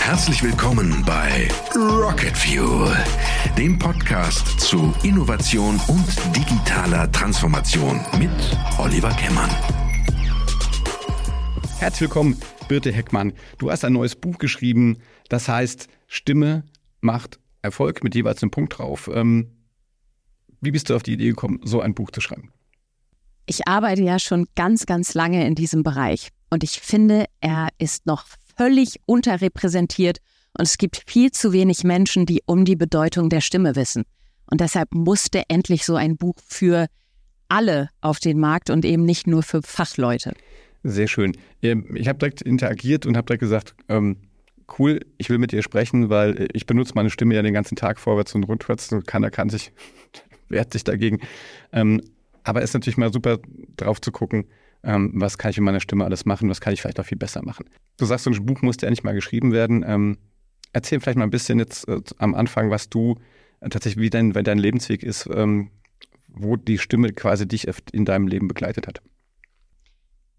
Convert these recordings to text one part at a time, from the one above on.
Herzlich willkommen bei Rocket Fuel, dem Podcast zu Innovation und digitaler Transformation mit Oliver Kemmern. Herzlich willkommen, Birte Heckmann. Du hast ein neues Buch geschrieben, das heißt Stimme macht Erfolg mit jeweils einem Punkt drauf. Ähm, wie bist du auf die Idee gekommen, so ein Buch zu schreiben? Ich arbeite ja schon ganz, ganz lange in diesem Bereich und ich finde, er ist noch völlig unterrepräsentiert und es gibt viel zu wenig Menschen, die um die Bedeutung der Stimme wissen. Und deshalb musste endlich so ein Buch für alle auf den Markt und eben nicht nur für Fachleute. Sehr schön. Ähm, ich habe direkt interagiert und habe direkt gesagt, ähm, cool, ich will mit dir sprechen, weil ich benutze meine Stimme ja den ganzen Tag vorwärts und rückwärts und keiner kann sich, wehrt sich dagegen. Ähm, aber es ist natürlich mal super drauf zu gucken, ähm, was kann ich mit meiner Stimme alles machen, was kann ich vielleicht auch viel besser machen. Du sagst, so ein Buch musste ja nicht mal geschrieben werden. Ähm, erzähl vielleicht mal ein bisschen jetzt äh, am Anfang, was du äh, tatsächlich, wie dein, dein Lebensweg ist, ähm, wo die Stimme quasi dich in deinem Leben begleitet hat.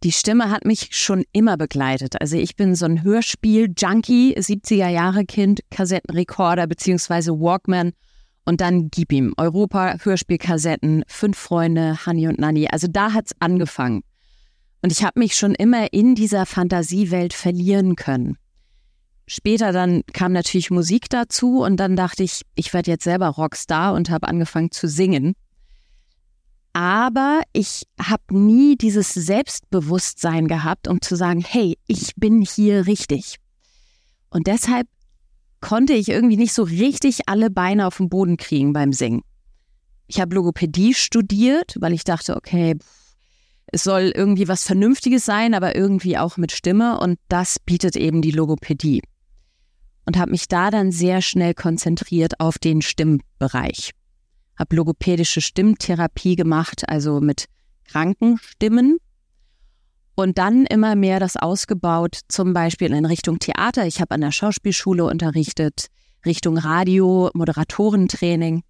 Die Stimme hat mich schon immer begleitet. Also ich bin so ein Hörspiel-Junkie, 70er Jahre Kind, Kassettenrekorder beziehungsweise Walkman und dann gib ihm Europa, Hörspielkassetten, Fünf Freunde, Honey und Nanny. Also da hat's angefangen. Und ich habe mich schon immer in dieser Fantasiewelt verlieren können. Später dann kam natürlich Musik dazu und dann dachte ich, ich werde jetzt selber Rockstar und habe angefangen zu singen. Aber ich habe nie dieses Selbstbewusstsein gehabt, um zu sagen, hey, ich bin hier richtig. Und deshalb konnte ich irgendwie nicht so richtig alle Beine auf den Boden kriegen beim Singen. Ich habe Logopädie studiert, weil ich dachte, okay, es soll irgendwie was Vernünftiges sein, aber irgendwie auch mit Stimme und das bietet eben die Logopädie. Und habe mich da dann sehr schnell konzentriert auf den Stimmbereich. Habe logopädische Stimmtherapie gemacht, also mit kranken Stimmen. Und dann immer mehr das ausgebaut, zum Beispiel in Richtung Theater. Ich habe an der Schauspielschule unterrichtet, Richtung Radio, Moderatorentraining.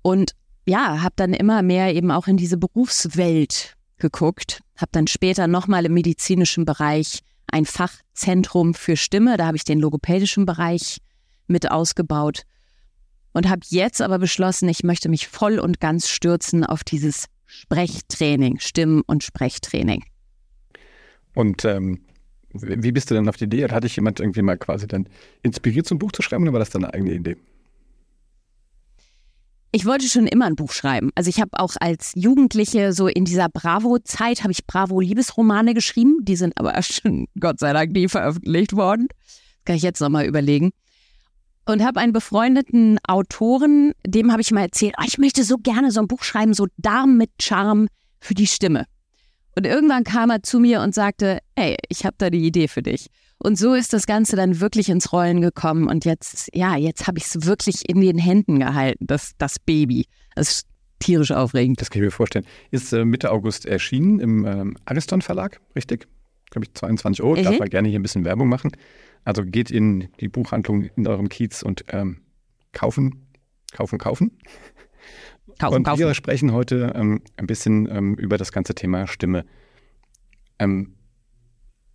Und ja, habe dann immer mehr eben auch in diese Berufswelt geguckt, habe dann später nochmal im medizinischen Bereich ein Fachzentrum für Stimme, da habe ich den logopädischen Bereich mit ausgebaut und habe jetzt aber beschlossen, ich möchte mich voll und ganz stürzen auf dieses Sprechtraining, Stimm- und Sprechtraining. Und ähm, wie bist du denn auf die Idee? Hatte ich jemand irgendwie mal quasi dann inspiriert, so ein Buch zu schreiben oder war das deine eigene Idee? Ich wollte schon immer ein Buch schreiben. Also ich habe auch als Jugendliche so in dieser Bravo-Zeit habe ich Bravo-Liebesromane geschrieben. Die sind aber schon Gott sei Dank nie veröffentlicht worden. Das kann ich jetzt nochmal überlegen. Und habe einen befreundeten Autoren, dem habe ich mal erzählt, oh, ich möchte so gerne so ein Buch schreiben, so Darm mit Charme für die Stimme. Und irgendwann kam er zu mir und sagte, hey, ich habe da die Idee für dich. Und so ist das Ganze dann wirklich ins Rollen gekommen. Und jetzt, ja, jetzt habe ich es wirklich in den Händen gehalten, das, das Baby. Das ist tierisch aufregend. Das kann ich mir vorstellen. Ist äh, Mitte August erschienen im ähm, Ariston Verlag, richtig? Glaube ich, 22 Euro. Mhm. Darf man gerne hier ein bisschen Werbung machen. Also geht in die Buchhandlung in eurem Kiez und ähm, kaufen, kaufen, kaufen. Kaufen, und kaufen. wir sprechen heute ähm, ein bisschen ähm, über das ganze Thema Stimme. Ähm,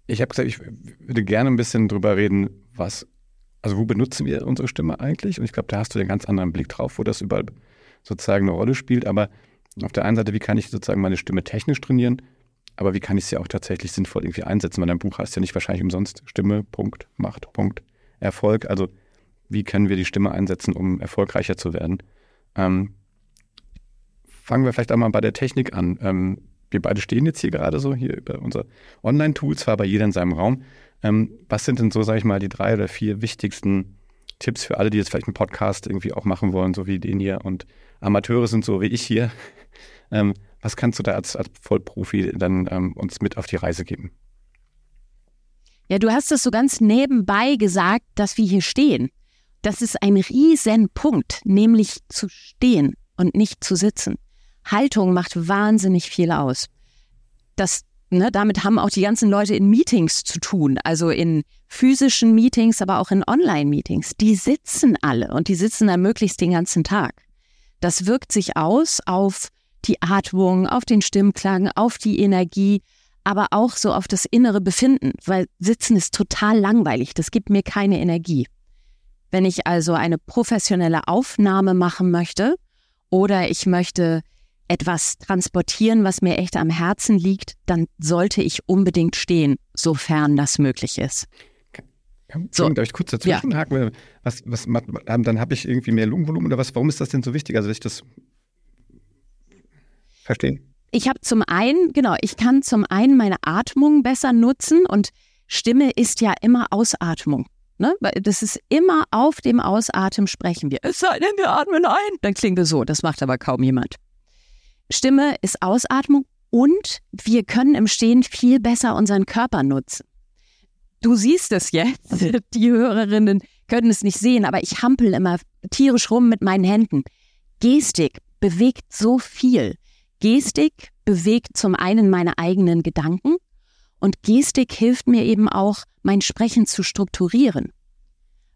ich habe gesagt, ich würde gerne ein bisschen drüber reden, was, also wo benutzen wir unsere Stimme eigentlich? Und ich glaube, da hast du einen ganz anderen Blick drauf, wo das überall sozusagen eine Rolle spielt. Aber auf der einen Seite, wie kann ich sozusagen meine Stimme technisch trainieren? Aber wie kann ich sie auch tatsächlich sinnvoll irgendwie einsetzen? Weil dein Buch heißt ja nicht wahrscheinlich umsonst Stimme, Punkt, Macht, Punkt, Erfolg. Also wie können wir die Stimme einsetzen, um erfolgreicher zu werden? Ähm, fangen wir vielleicht einmal bei der Technik an. Ähm, wir beide stehen jetzt hier gerade so, hier über unser Online-Tool, zwar bei jeder in seinem Raum. Ähm, was sind denn so, sage ich mal, die drei oder vier wichtigsten Tipps für alle, die jetzt vielleicht einen Podcast irgendwie auch machen wollen, so wie den hier und Amateure sind so wie ich hier? Ähm, was kannst du da als, als Vollprofi dann ähm, uns mit auf die Reise geben? Ja, du hast es so ganz nebenbei gesagt, dass wir hier stehen. Das ist ein Riesenpunkt, nämlich zu stehen und nicht zu sitzen. Haltung macht wahnsinnig viel aus. Das, ne, damit haben auch die ganzen Leute in Meetings zu tun, also in physischen Meetings, aber auch in Online-Meetings. Die sitzen alle und die sitzen dann möglichst den ganzen Tag. Das wirkt sich aus auf die Atmung, auf den Stimmklang, auf die Energie, aber auch so auf das innere Befinden, weil Sitzen ist total langweilig, das gibt mir keine Energie. Wenn ich also eine professionelle Aufnahme machen möchte oder ich möchte etwas transportieren, was mir echt am Herzen liegt, dann sollte ich unbedingt stehen, sofern das möglich ist. So. Darf ich kurz dazwischen ja. haken? Was, was, dann habe ich irgendwie mehr Lungenvolumen oder was? Warum ist das denn so wichtig? Also, dass ich das verstehen? Ich habe zum einen, genau, ich kann zum einen meine Atmung besser nutzen und Stimme ist ja immer Ausatmung. Ne? Das ist immer auf dem Ausatmen sprechen wir. Es sei denn, wir atmen ein. Dann klingt es so. Das macht aber kaum jemand. Stimme ist Ausatmung und wir können im Stehen viel besser unseren Körper nutzen. Du siehst es jetzt. Die Hörerinnen können es nicht sehen, aber ich hampel immer tierisch rum mit meinen Händen. Gestik bewegt so viel. Gestik bewegt zum einen meine eigenen Gedanken und Gestik hilft mir eben auch, mein Sprechen zu strukturieren,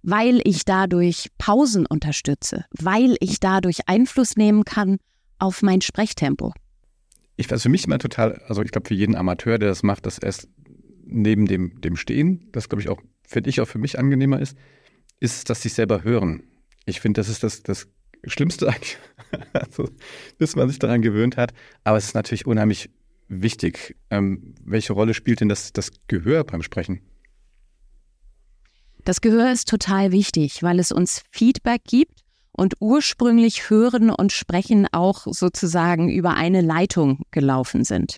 weil ich dadurch Pausen unterstütze, weil ich dadurch Einfluss nehmen kann auf mein Sprechtempo. Ich weiß für mich immer total, also ich glaube für jeden Amateur, der das macht, dass erst neben dem, dem Stehen, das glaube ich auch, finde ich auch für mich angenehmer ist, ist, dass sie selber hören. Ich finde, das ist das, das Schlimmste eigentlich, also, bis man sich daran gewöhnt hat. Aber es ist natürlich unheimlich wichtig. Ähm, welche Rolle spielt denn das, das Gehör beim Sprechen? Das Gehör ist total wichtig, weil es uns Feedback gibt und ursprünglich Hören und Sprechen auch sozusagen über eine Leitung gelaufen sind.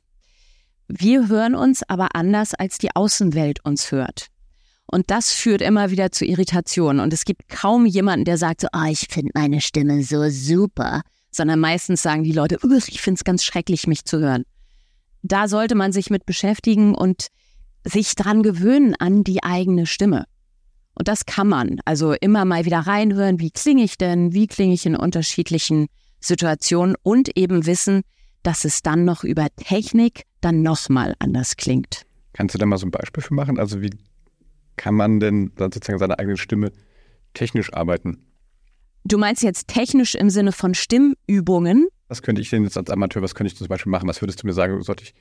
Wir hören uns aber anders, als die Außenwelt uns hört. Und das führt immer wieder zu Irritationen. Und es gibt kaum jemanden, der sagt so, oh, ich finde meine Stimme so super. Sondern meistens sagen die Leute, ich finde es ganz schrecklich, mich zu hören. Da sollte man sich mit beschäftigen und sich dran gewöhnen an die eigene Stimme. Und das kann man. Also immer mal wieder reinhören, wie klinge ich denn, wie klinge ich in unterschiedlichen Situationen und eben wissen, dass es dann noch über Technik dann nochmal anders klingt. Kannst du da mal so ein Beispiel für machen? Also wie kann man denn dann sozusagen seine eigene Stimme technisch arbeiten? Du meinst jetzt technisch im Sinne von Stimmübungen? Was könnte ich denn jetzt als Amateur, was könnte ich zum Beispiel machen? Was würdest du mir sagen, sollte ich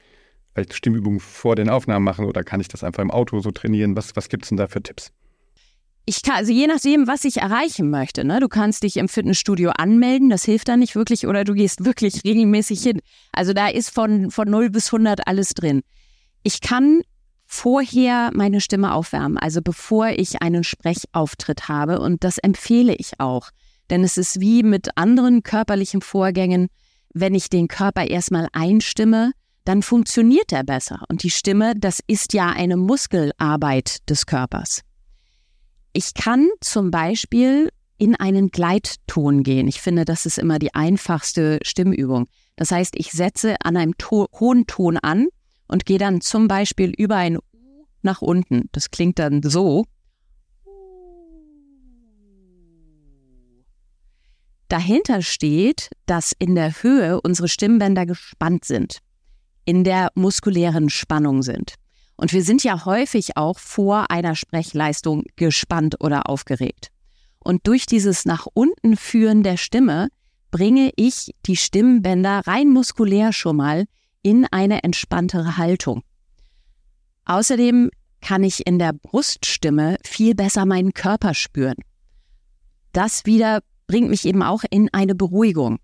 vielleicht Stimmübungen vor den Aufnahmen machen oder kann ich das einfach im Auto so trainieren? Was, was gibt es denn da für Tipps? Ich kann, also je nachdem, was ich erreichen möchte. Ne? Du kannst dich im Fitnessstudio anmelden, das hilft da nicht wirklich, oder du gehst wirklich regelmäßig hin. Also da ist von, von 0 bis 100 alles drin. Ich kann vorher meine Stimme aufwärmen, also bevor ich einen Sprechauftritt habe. Und das empfehle ich auch. Denn es ist wie mit anderen körperlichen Vorgängen, wenn ich den Körper erstmal einstimme, dann funktioniert er besser. Und die Stimme, das ist ja eine Muskelarbeit des Körpers. Ich kann zum Beispiel in einen Gleitton gehen. Ich finde, das ist immer die einfachste Stimmübung. Das heißt, ich setze an einem to hohen Ton an und gehe dann zum Beispiel über ein U nach unten. Das klingt dann so. Dahinter steht, dass in der Höhe unsere Stimmbänder gespannt sind, in der muskulären Spannung sind. Und wir sind ja häufig auch vor einer Sprechleistung gespannt oder aufgeregt. Und durch dieses nach unten führen der Stimme bringe ich die Stimmbänder rein muskulär schon mal in eine entspanntere Haltung. Außerdem kann ich in der Bruststimme viel besser meinen Körper spüren. Das wieder bringt mich eben auch in eine Beruhigung.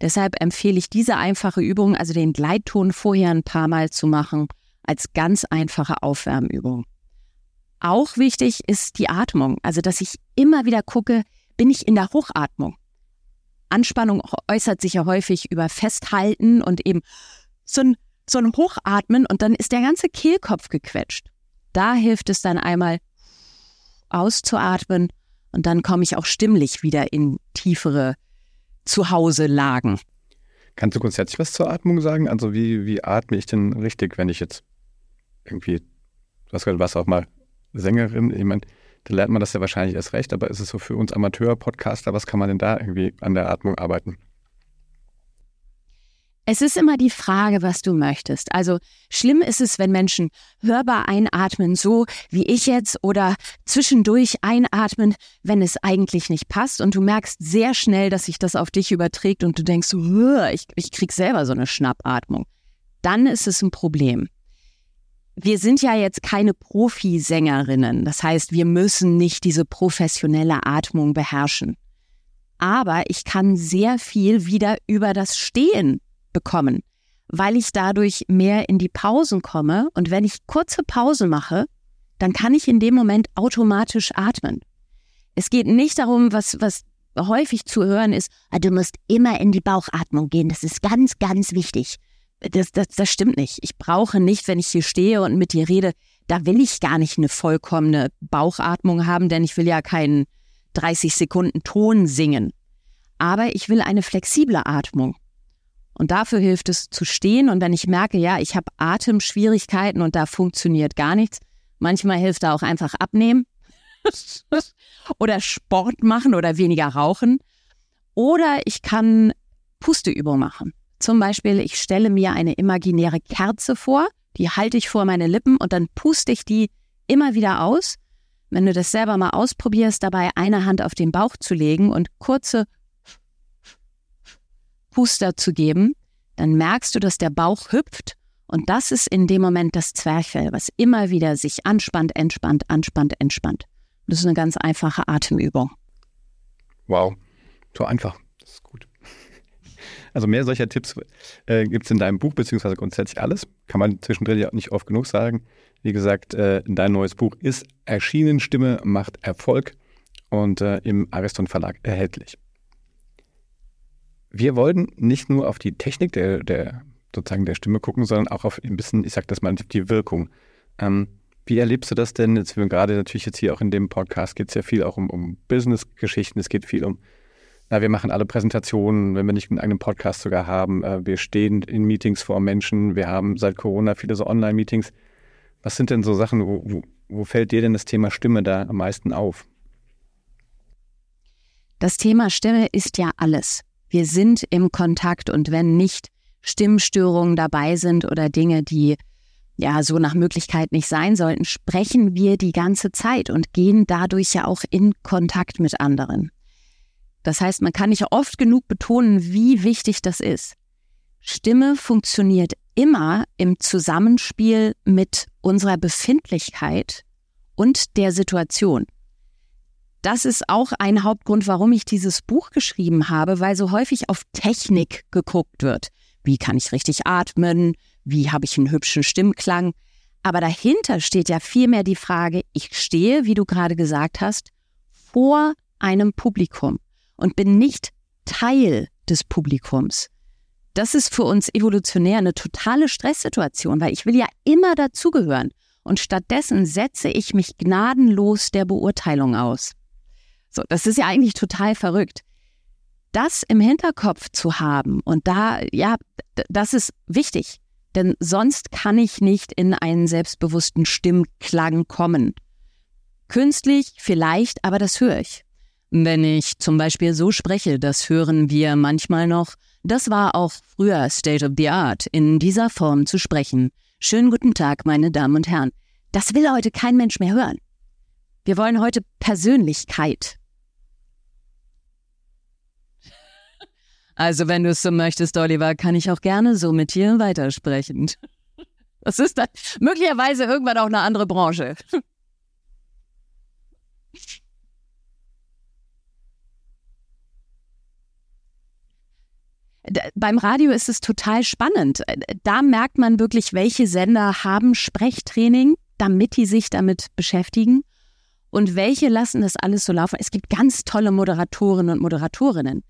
Deshalb empfehle ich diese einfache Übung, also den Gleitton vorher ein paar Mal zu machen, als ganz einfache Aufwärmübung. Auch wichtig ist die Atmung, also dass ich immer wieder gucke, bin ich in der Hochatmung. Anspannung äußert sich ja häufig über Festhalten und eben so ein, so ein Hochatmen und dann ist der ganze Kehlkopf gequetscht. Da hilft es dann einmal auszuatmen und dann komme ich auch stimmlich wieder in tiefere Zuhause-Lagen. Kannst du grundsätzlich was zur Atmung sagen? Also wie, wie atme ich denn richtig, wenn ich jetzt irgendwie, du hast gerade was auch mal Sängerin, ich meine, da lernt man das ja wahrscheinlich erst recht, aber ist es so für uns Amateur-Podcaster, was kann man denn da irgendwie an der Atmung arbeiten? Es ist immer die Frage, was du möchtest. Also schlimm ist es, wenn Menschen hörbar einatmen, so wie ich jetzt, oder zwischendurch einatmen, wenn es eigentlich nicht passt. Und du merkst sehr schnell, dass sich das auf dich überträgt und du denkst, ich, ich krieg selber so eine Schnappatmung. Dann ist es ein Problem. Wir sind ja jetzt keine Profisängerinnen. Das heißt, wir müssen nicht diese professionelle Atmung beherrschen. Aber ich kann sehr viel wieder über das Stehen bekommen, weil ich dadurch mehr in die Pausen komme. Und wenn ich kurze Pause mache, dann kann ich in dem Moment automatisch atmen. Es geht nicht darum, was, was häufig zu hören ist, ah, du musst immer in die Bauchatmung gehen. Das ist ganz, ganz wichtig. Das, das, das stimmt nicht. Ich brauche nicht, wenn ich hier stehe und mit dir rede, da will ich gar nicht eine vollkommene Bauchatmung haben, denn ich will ja keinen 30 Sekunden Ton singen. Aber ich will eine flexible Atmung. Und dafür hilft es zu stehen. Und wenn ich merke, ja, ich habe Atemschwierigkeiten und da funktioniert gar nichts, manchmal hilft da auch einfach abnehmen oder Sport machen oder weniger rauchen. Oder ich kann Pusteübung machen. Zum Beispiel, ich stelle mir eine imaginäre Kerze vor, die halte ich vor meine Lippen und dann puste ich die immer wieder aus. Wenn du das selber mal ausprobierst, dabei eine Hand auf den Bauch zu legen und kurze Puster zu geben, dann merkst du, dass der Bauch hüpft und das ist in dem Moment das Zwerchfell, was immer wieder sich anspannt, entspannt, anspannt, entspannt. Das ist eine ganz einfache Atemübung. Wow, so einfach. Also mehr solcher Tipps äh, gibt es in deinem Buch, beziehungsweise grundsätzlich alles. Kann man zwischendrin ja nicht oft genug sagen. Wie gesagt, äh, dein neues Buch ist erschienen, Stimme macht Erfolg und äh, im Ariston Verlag erhältlich. Wir wollen nicht nur auf die Technik der, der sozusagen der Stimme gucken, sondern auch auf ein bisschen, ich sag das mal, die Wirkung. Ähm, wie erlebst du das denn? Jetzt gerade natürlich jetzt hier auch in dem Podcast geht es ja viel auch um, um Business-Geschichten. Es geht viel um, na, wir machen alle Präsentationen, wenn wir nicht einen eigenen Podcast sogar haben. Äh, wir stehen in Meetings vor Menschen. Wir haben seit Corona viele so Online-Meetings. Was sind denn so Sachen, wo, wo, wo fällt dir denn das Thema Stimme da am meisten auf? Das Thema Stimme ist ja alles. Wir sind im Kontakt und wenn nicht Stimmstörungen dabei sind oder Dinge, die ja so nach Möglichkeit nicht sein sollten, sprechen wir die ganze Zeit und gehen dadurch ja auch in Kontakt mit anderen. Das heißt, man kann nicht oft genug betonen, wie wichtig das ist. Stimme funktioniert immer im Zusammenspiel mit unserer Befindlichkeit und der Situation das ist auch ein Hauptgrund, warum ich dieses Buch geschrieben habe, weil so häufig auf Technik geguckt wird. Wie kann ich richtig atmen? Wie habe ich einen hübschen Stimmklang? Aber dahinter steht ja vielmehr die Frage, ich stehe, wie du gerade gesagt hast, vor einem Publikum und bin nicht Teil des Publikums. Das ist für uns evolutionär eine totale Stresssituation, weil ich will ja immer dazugehören. Und stattdessen setze ich mich gnadenlos der Beurteilung aus. So, das ist ja eigentlich total verrückt. Das im Hinterkopf zu haben und da, ja, das ist wichtig, denn sonst kann ich nicht in einen selbstbewussten Stimmklang kommen. Künstlich vielleicht, aber das höre ich. Wenn ich zum Beispiel so spreche, das hören wir manchmal noch, das war auch früher State of the Art, in dieser Form zu sprechen. Schönen guten Tag, meine Damen und Herren. Das will heute kein Mensch mehr hören. Wir wollen heute Persönlichkeit. Also, wenn du es so möchtest, Oliver, kann ich auch gerne so mit dir weitersprechen. Das ist dann möglicherweise irgendwann auch eine andere Branche. Beim Radio ist es total spannend. Da merkt man wirklich, welche Sender haben Sprechtraining, damit die sich damit beschäftigen und welche lassen das alles so laufen. Es gibt ganz tolle Moderatoren und Moderatorinnen.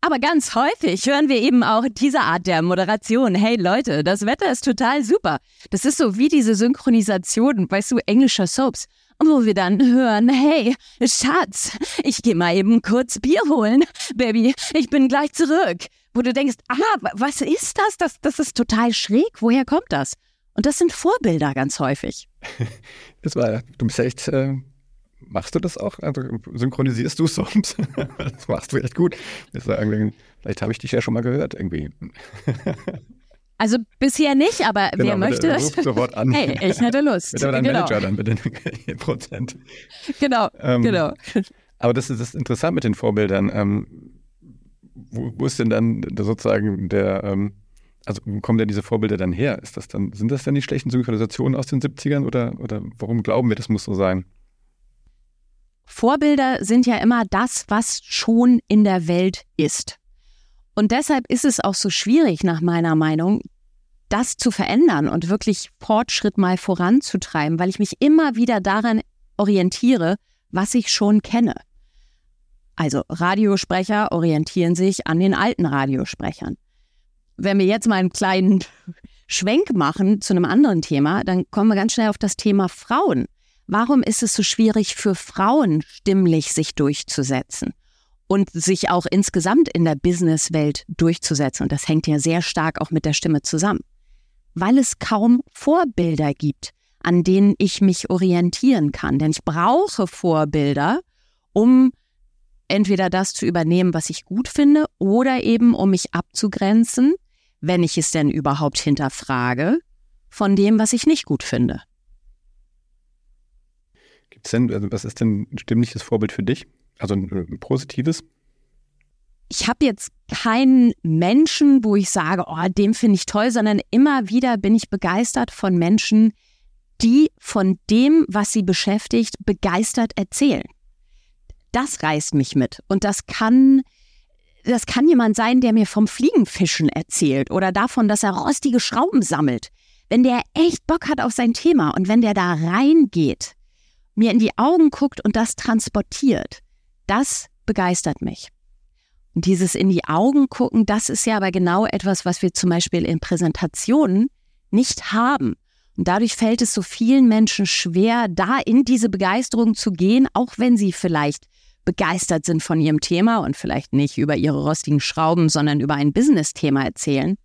Aber ganz häufig hören wir eben auch diese Art der Moderation. Hey Leute, das Wetter ist total super. Das ist so wie diese Synchronisation, weißt du, englischer Soaps. Wo wir dann hören, hey, Schatz, ich gehe mal eben kurz Bier holen. Baby, ich bin gleich zurück. Wo du denkst, ah, was ist das? Das, das ist total schräg. Woher kommt das? Und das sind Vorbilder ganz häufig. Das war, du bist echt äh, Machst du das auch? Also synchronisierst du Songs? das machst du echt gut. Vielleicht habe ich dich ja schon mal gehört irgendwie. Also bisher nicht, aber genau, wer möchte das? Sofort an. Hey, ich hätte Lust. Bitte aber dein genau. Manager dann mit den Prozent. Genau, ähm, genau. Aber das ist, das ist interessant mit den Vorbildern. Ähm, wo, wo, ist denn dann sozusagen der, ähm, also wo kommen denn diese Vorbilder dann her? Ist das dann, sind das dann die schlechten Synchronisationen aus den 70ern oder, oder warum glauben wir, das muss so sein? Vorbilder sind ja immer das, was schon in der Welt ist. Und deshalb ist es auch so schwierig, nach meiner Meinung, das zu verändern und wirklich Fortschritt mal voranzutreiben, weil ich mich immer wieder daran orientiere, was ich schon kenne. Also Radiosprecher orientieren sich an den alten Radiosprechern. Wenn wir jetzt mal einen kleinen Schwenk machen zu einem anderen Thema, dann kommen wir ganz schnell auf das Thema Frauen. Warum ist es so schwierig für Frauen stimmlich sich durchzusetzen und sich auch insgesamt in der Businesswelt durchzusetzen? Und das hängt ja sehr stark auch mit der Stimme zusammen. Weil es kaum Vorbilder gibt, an denen ich mich orientieren kann. Denn ich brauche Vorbilder, um entweder das zu übernehmen, was ich gut finde, oder eben um mich abzugrenzen, wenn ich es denn überhaupt hinterfrage, von dem, was ich nicht gut finde. Gibt's denn, also was ist denn ein stimmliches Vorbild für dich? Also ein, ein positives? Ich habe jetzt keinen Menschen, wo ich sage, oh, dem finde ich toll, sondern immer wieder bin ich begeistert von Menschen, die von dem, was sie beschäftigt, begeistert erzählen. Das reißt mich mit. Und das kann, das kann jemand sein, der mir vom Fliegenfischen erzählt oder davon, dass er rostige Schrauben sammelt. Wenn der echt Bock hat auf sein Thema und wenn der da reingeht, mir in die Augen guckt und das transportiert, das begeistert mich. Und dieses in die Augen gucken, das ist ja aber genau etwas, was wir zum Beispiel in Präsentationen nicht haben. Und dadurch fällt es so vielen Menschen schwer, da in diese Begeisterung zu gehen, auch wenn sie vielleicht begeistert sind von ihrem Thema und vielleicht nicht über ihre rostigen Schrauben, sondern über ein Business-Thema erzählen,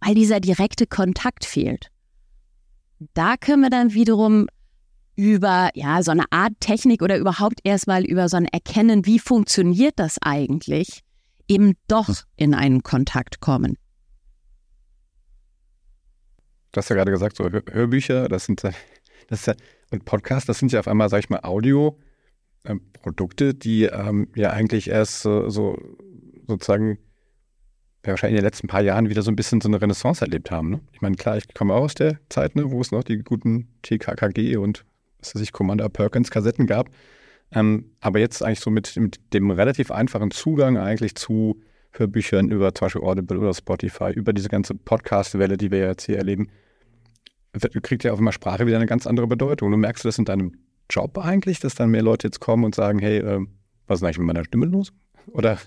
weil dieser direkte Kontakt fehlt. Da können wir dann wiederum über ja so eine Art Technik oder überhaupt erstmal über so ein Erkennen, wie funktioniert das eigentlich, eben doch in einen Kontakt kommen. Du hast ja gerade gesagt, so Hörbücher, das sind das ja, und Podcasts, das sind ja auf einmal, sag ich mal, Audio-Produkte, ähm, die ähm, ja eigentlich erst so, so sozusagen ja, wahrscheinlich in den letzten paar Jahren wieder so ein bisschen so eine Renaissance erlebt haben. Ne? Ich meine, klar, ich komme auch aus der Zeit, ne, wo es noch die guten TKKG und was weiß ich, Commander Perkins Kassetten gab. Ähm, aber jetzt eigentlich so mit, mit, dem relativ einfachen Zugang eigentlich zu Hörbüchern über zum Beispiel Audible oder Spotify, über diese ganze Podcast-Welle, die wir jetzt hier erleben, kriegt ja auf einmal Sprache wieder eine ganz andere Bedeutung. Du merkst das in deinem Job eigentlich, dass dann mehr Leute jetzt kommen und sagen, hey, äh, was ist eigentlich mit meiner Stimme los? Oder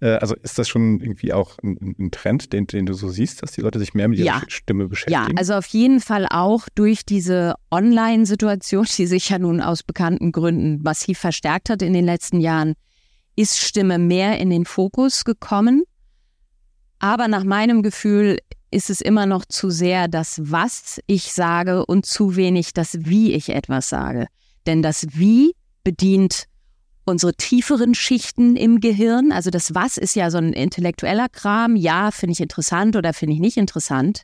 äh, also ist das schon irgendwie auch ein, ein Trend, den, den, du so siehst, dass die Leute sich mehr mit ihrer ja. Stimme beschäftigen? Ja, also auf jeden Fall auch durch diese Online-Situation, die sich ja nun aus bekannten Gründen massiv verstärkt hat in den letzten Jahren, ist Stimme mehr in den Fokus gekommen. Aber nach meinem Gefühl ist es immer noch zu sehr das, was ich sage und zu wenig das, wie ich etwas sage. Denn das Wie bedient unsere tieferen Schichten im Gehirn. Also das Was ist ja so ein intellektueller Kram. Ja, finde ich interessant oder finde ich nicht interessant.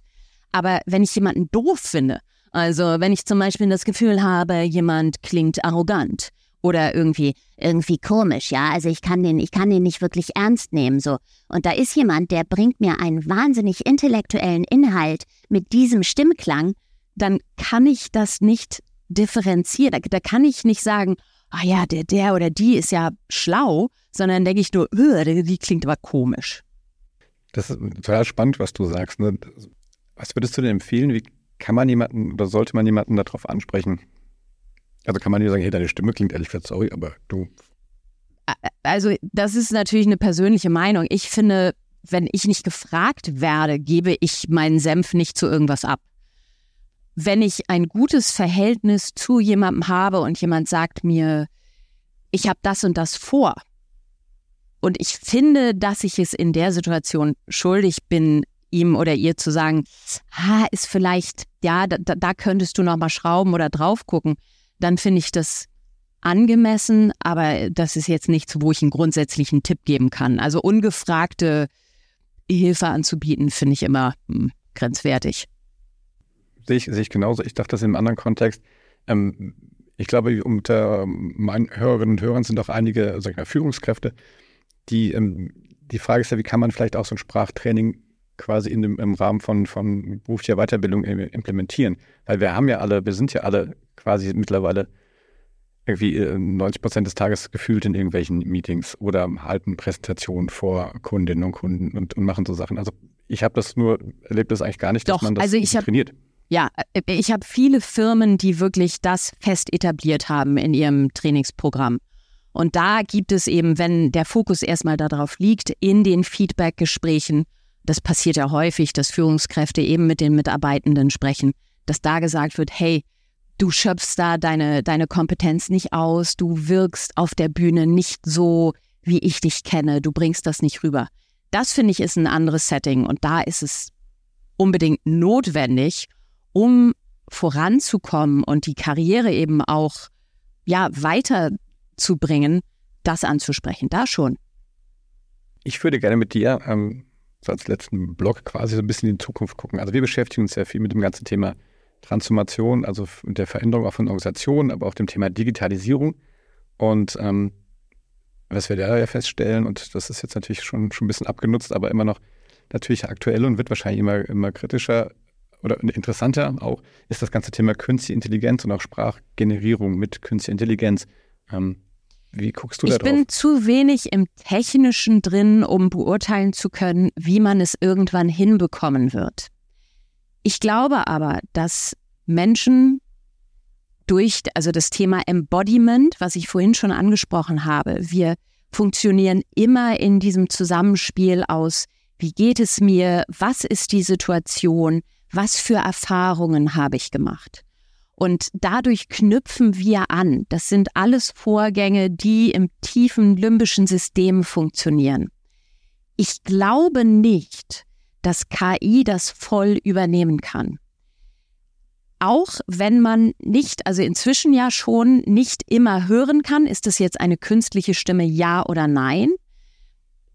Aber wenn ich jemanden doof finde, also wenn ich zum Beispiel das Gefühl habe, jemand klingt arrogant oder irgendwie irgendwie komisch, ja, also ich kann den ich kann den nicht wirklich ernst nehmen so und da ist jemand, der bringt mir einen wahnsinnig intellektuellen Inhalt mit diesem Stimmklang, dann kann ich das nicht differenzieren. Da, da kann ich nicht sagen, ah ja, der, der oder die ist ja schlau, sondern denke ich nur, die klingt aber komisch. Das ist total spannend, was du sagst. Ne? Was würdest du denn empfehlen? Wie kann man jemanden oder sollte man jemanden darauf ansprechen? Also kann man dir sagen, hey, deine Stimme klingt ehrlich gesagt, sorry, aber du. Also, das ist natürlich eine persönliche Meinung. Ich finde, wenn ich nicht gefragt werde, gebe ich meinen Senf nicht zu irgendwas ab wenn ich ein gutes Verhältnis zu jemandem habe und jemand sagt mir, ich habe das und das vor und ich finde, dass ich es in der Situation schuldig bin, ihm oder ihr zu sagen, ha, ist vielleicht, ja, da, da könntest du noch mal schrauben oder drauf gucken, dann finde ich das angemessen, aber das ist jetzt nichts, wo ich einen grundsätzlichen Tipp geben kann. Also ungefragte Hilfe anzubieten, finde ich immer hm, grenzwertig. Sehe ich, sehe ich genauso. Ich dachte das im anderen Kontext. Ähm, ich glaube, unter meinen Hörerinnen und Hörern sind auch einige sag Führungskräfte, die, ähm, die Frage ist ja, wie kann man vielleicht auch so ein Sprachtraining quasi in dem, im Rahmen von, von beruflicher Weiterbildung implementieren? Weil wir haben ja alle, wir sind ja alle quasi mittlerweile irgendwie 90 äh, Prozent des Tages gefühlt in irgendwelchen Meetings oder halten Präsentationen vor Kundinnen und Kunden und, und machen so Sachen. Also ich habe das nur, erlebt das eigentlich gar nicht, Doch, dass man das also ich trainiert. Hab, ja, äh, ich habe viele Firmen, die wirklich das fest etabliert haben in ihrem Trainingsprogramm. Und da gibt es eben, wenn der Fokus erstmal darauf liegt, in den Feedback-Gesprächen, das passiert ja häufig, dass Führungskräfte eben mit den Mitarbeitenden sprechen, dass da gesagt wird, hey, du schöpfst da deine, deine Kompetenz nicht aus, du wirkst auf der Bühne nicht so, wie ich dich kenne, du bringst das nicht rüber. Das finde ich ist ein anderes Setting und da ist es unbedingt notwendig, um voranzukommen und die Karriere eben auch ja weiterzubringen, das anzusprechen. Da schon. Ich würde gerne mit dir ähm, so als letzten Blog quasi so ein bisschen in die Zukunft gucken. Also wir beschäftigen uns sehr viel mit dem ganzen Thema Transformation, also der Veränderung auch von Organisationen, aber auch dem Thema Digitalisierung. Und ähm, was wir da ja feststellen, und das ist jetzt natürlich schon, schon ein bisschen abgenutzt, aber immer noch natürlich aktuell und wird wahrscheinlich immer, immer kritischer oder interessanter auch, ist das ganze Thema Künstliche Intelligenz und auch Sprachgenerierung mit Künstlicher Intelligenz. Ähm, wie guckst du da ich drauf? Ich bin zu wenig im Technischen drin, um beurteilen zu können, wie man es irgendwann hinbekommen wird. Ich glaube aber, dass Menschen durch, also das Thema Embodiment, was ich vorhin schon angesprochen habe, wir funktionieren immer in diesem Zusammenspiel aus, wie geht es mir, was ist die Situation, was für Erfahrungen habe ich gemacht. Und dadurch knüpfen wir an. Das sind alles Vorgänge, die im tiefen limbischen System funktionieren. Ich glaube nicht, dass KI das voll übernehmen kann. Auch wenn man nicht, also inzwischen ja schon nicht immer hören kann, ist es jetzt eine künstliche Stimme ja oder nein.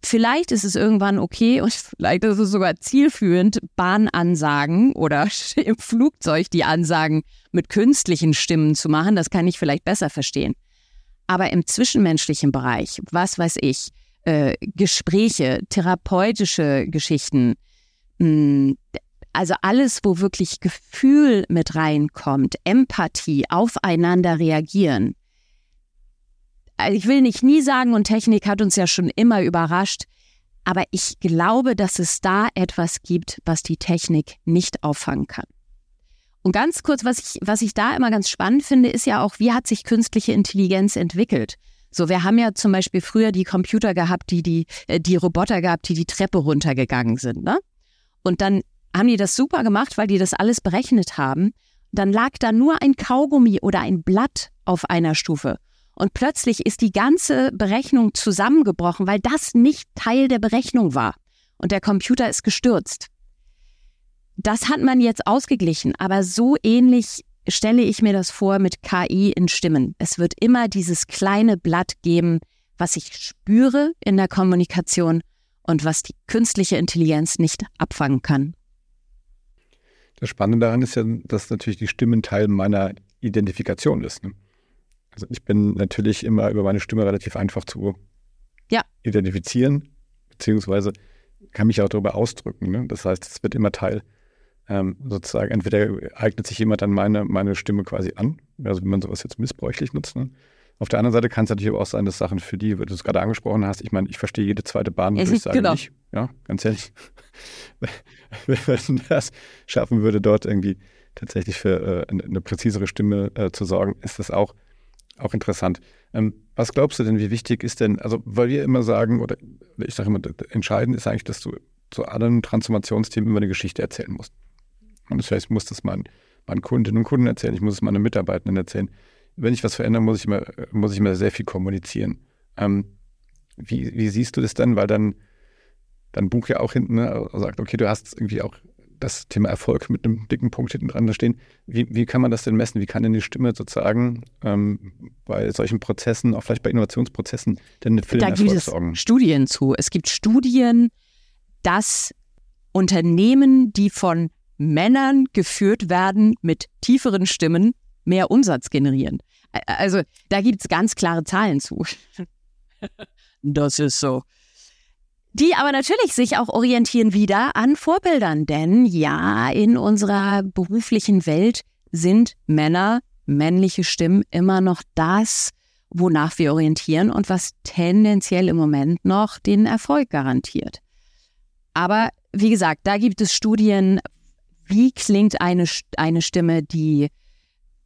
Vielleicht ist es irgendwann okay und vielleicht ist es sogar zielführend, Bahnansagen oder im Flugzeug die Ansagen mit künstlichen Stimmen zu machen. Das kann ich vielleicht besser verstehen. Aber im zwischenmenschlichen Bereich, was weiß ich, äh, Gespräche, therapeutische Geschichten, also alles, wo wirklich Gefühl mit reinkommt, Empathie, aufeinander reagieren. Also ich will nicht nie sagen, und Technik hat uns ja schon immer überrascht, aber ich glaube, dass es da etwas gibt, was die Technik nicht auffangen kann. Und ganz kurz, was ich, was ich da immer ganz spannend finde, ist ja auch, wie hat sich künstliche Intelligenz entwickelt? So, wir haben ja zum Beispiel früher die Computer gehabt, die die, äh, die Roboter gehabt, die die Treppe runtergegangen sind, ne? Und dann haben die das super gemacht, weil die das alles berechnet haben. Dann lag da nur ein Kaugummi oder ein Blatt auf einer Stufe. Und plötzlich ist die ganze Berechnung zusammengebrochen, weil das nicht Teil der Berechnung war. Und der Computer ist gestürzt. Das hat man jetzt ausgeglichen, aber so ähnlich stelle ich mir das vor mit KI in Stimmen. Es wird immer dieses kleine Blatt geben, was ich spüre in der Kommunikation und was die künstliche Intelligenz nicht abfangen kann. Das Spannende daran ist ja, dass natürlich die Stimme Teil meiner Identifikation ist. Ne? Also ich bin natürlich immer über meine Stimme relativ einfach zu ja. identifizieren, beziehungsweise kann mich auch darüber ausdrücken. Ne? Das heißt, es wird immer Teil ähm, sozusagen, entweder eignet sich jemand dann meine, meine Stimme quasi an, also wenn man sowas jetzt missbräuchlich nutzt, ne? Auf der anderen Seite kann es natürlich aber auch sein, dass Sachen für die, wie du es gerade angesprochen hast, ich meine, ich verstehe jede zweite Bahn, würde ich sagen, genau. nicht. Ja, ganz ehrlich. Wenn das schaffen würde, dort irgendwie tatsächlich für äh, eine präzisere Stimme äh, zu sorgen, ist das auch, auch interessant. Ähm, was glaubst du denn, wie wichtig ist denn, also weil wir immer sagen, oder ich sage immer, entscheidend ist eigentlich, dass du zu allen Transformationsthemen immer eine Geschichte erzählen musst. Und das heißt, ich muss das meinen, meinen Kundinnen und Kunden erzählen, ich muss es meinen Mitarbeitenden erzählen wenn ich was verändere, muss ich immer, muss ich immer sehr viel kommunizieren. Ähm, wie, wie siehst du das dann? Weil dann dein Buch ja auch hinten ne, sagt, okay, du hast irgendwie auch das Thema Erfolg mit einem dicken Punkt hinten dran stehen. Wie, wie kann man das denn messen? Wie kann denn die Stimme sozusagen ähm, bei solchen Prozessen, auch vielleicht bei Innovationsprozessen, denn für da den gibt Erfolg es sorgen? Studien zu. Es gibt Studien, dass Unternehmen, die von Männern geführt werden mit tieferen Stimmen, mehr Umsatz generieren. Also da gibt es ganz klare Zahlen zu. das ist so. Die aber natürlich sich auch orientieren wieder an Vorbildern, denn ja, in unserer beruflichen Welt sind Männer, männliche Stimmen immer noch das, wonach wir orientieren und was tendenziell im Moment noch den Erfolg garantiert. Aber wie gesagt, da gibt es Studien, wie klingt eine, eine Stimme, die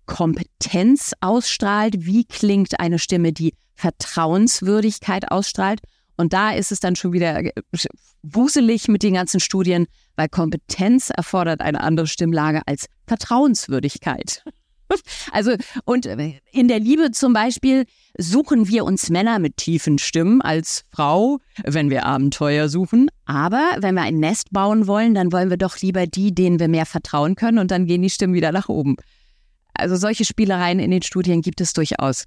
Kompetenz ausstrahlt, wie klingt eine Stimme, die Vertrauenswürdigkeit ausstrahlt. Und da ist es dann schon wieder wuselig mit den ganzen Studien, weil Kompetenz erfordert eine andere Stimmlage als Vertrauenswürdigkeit. Also, und in der Liebe zum Beispiel suchen wir uns Männer mit tiefen Stimmen als Frau, wenn wir Abenteuer suchen. Aber wenn wir ein Nest bauen wollen, dann wollen wir doch lieber die, denen wir mehr vertrauen können und dann gehen die Stimmen wieder nach oben. Also solche Spielereien in den Studien gibt es durchaus.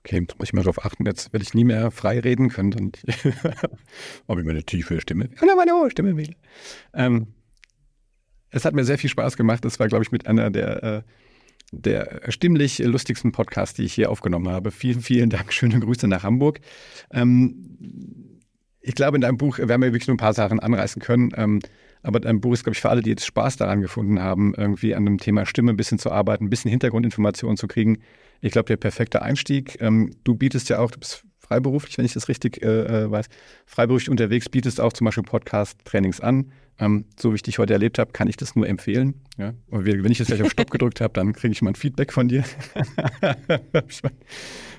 Okay, jetzt muss ich mal darauf achten, jetzt werde ich nie mehr frei reden können. Dann ob ich meine tiefe Stimme oder meine hohe Stimme wähle. Ähm, es hat mir sehr viel Spaß gemacht. Das war, glaube ich, mit einer der, äh, der stimmlich lustigsten Podcasts, die ich hier aufgenommen habe. Vielen, vielen Dank. Schöne Grüße nach Hamburg. Ähm, ich glaube, in deinem Buch werden wir wirklich nur ein paar Sachen anreißen können. Ähm, aber dein Buch ist, glaube ich, für alle, die jetzt Spaß daran gefunden haben, irgendwie an dem Thema Stimme ein bisschen zu arbeiten, ein bisschen Hintergrundinformationen zu kriegen. Ich glaube, der perfekte Einstieg. Ähm, du bietest ja auch, du bist freiberuflich, wenn ich das richtig äh, äh, weiß, freiberuflich unterwegs, bietest auch zum Beispiel Podcast-Trainings an. Ähm, so wie ich dich heute erlebt habe, kann ich das nur empfehlen. Ja? Und wenn ich jetzt gleich auf Stopp gedrückt habe, dann kriege ich mal ein Feedback von dir,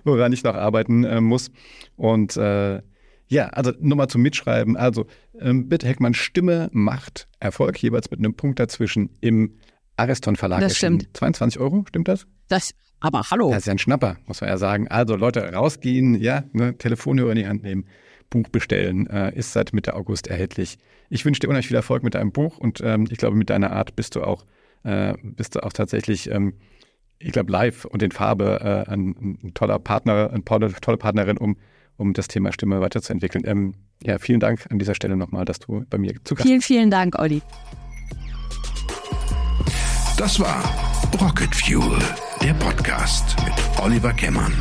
woran ich noch arbeiten äh, muss. Und äh, ja, also nochmal zum Mitschreiben. Also ähm, bitte Heckmann, Stimme macht Erfolg, jeweils mit einem Punkt dazwischen im Ariston Verlag. Das stimmt. 22 Euro, stimmt das? Das, aber hallo. Das ist ja ein Schnapper, muss man ja sagen. Also Leute, rausgehen, ja, ne, Telefonhörer in die Hand nehmen, Buch bestellen, äh, ist seit Mitte August erhältlich. Ich wünsche dir unheimlich viel Erfolg mit deinem Buch und ähm, ich glaube, mit deiner Art bist du auch, äh, bist du auch tatsächlich, ähm, ich glaube, live und in Farbe äh, ein, ein, toller Partner, eine tolle Partnerin, um um das Thema Stimme weiterzuentwickeln. Ähm, ja, vielen Dank an dieser Stelle nochmal, dass du bei mir zu Gast Vielen, vielen Dank, Olli. Das war Rocket Fuel, der Podcast mit Oliver Kemmern.